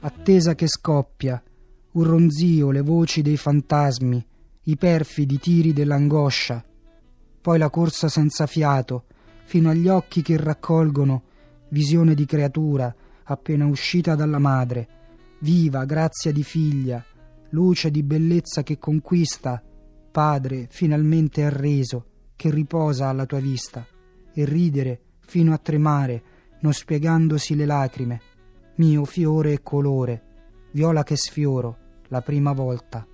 attesa che scoppia, un ronzio, le voci dei fantasmi, i perfidi tiri dell'angoscia, poi la corsa senza fiato, fino agli occhi che raccolgono visione di creatura appena uscita dalla madre, viva grazia di figlia, luce di bellezza che conquista, padre finalmente arreso, che riposa alla tua vista, e ridere fino a tremare, non spiegandosi le lacrime, mio fiore e colore, viola che sfioro la prima volta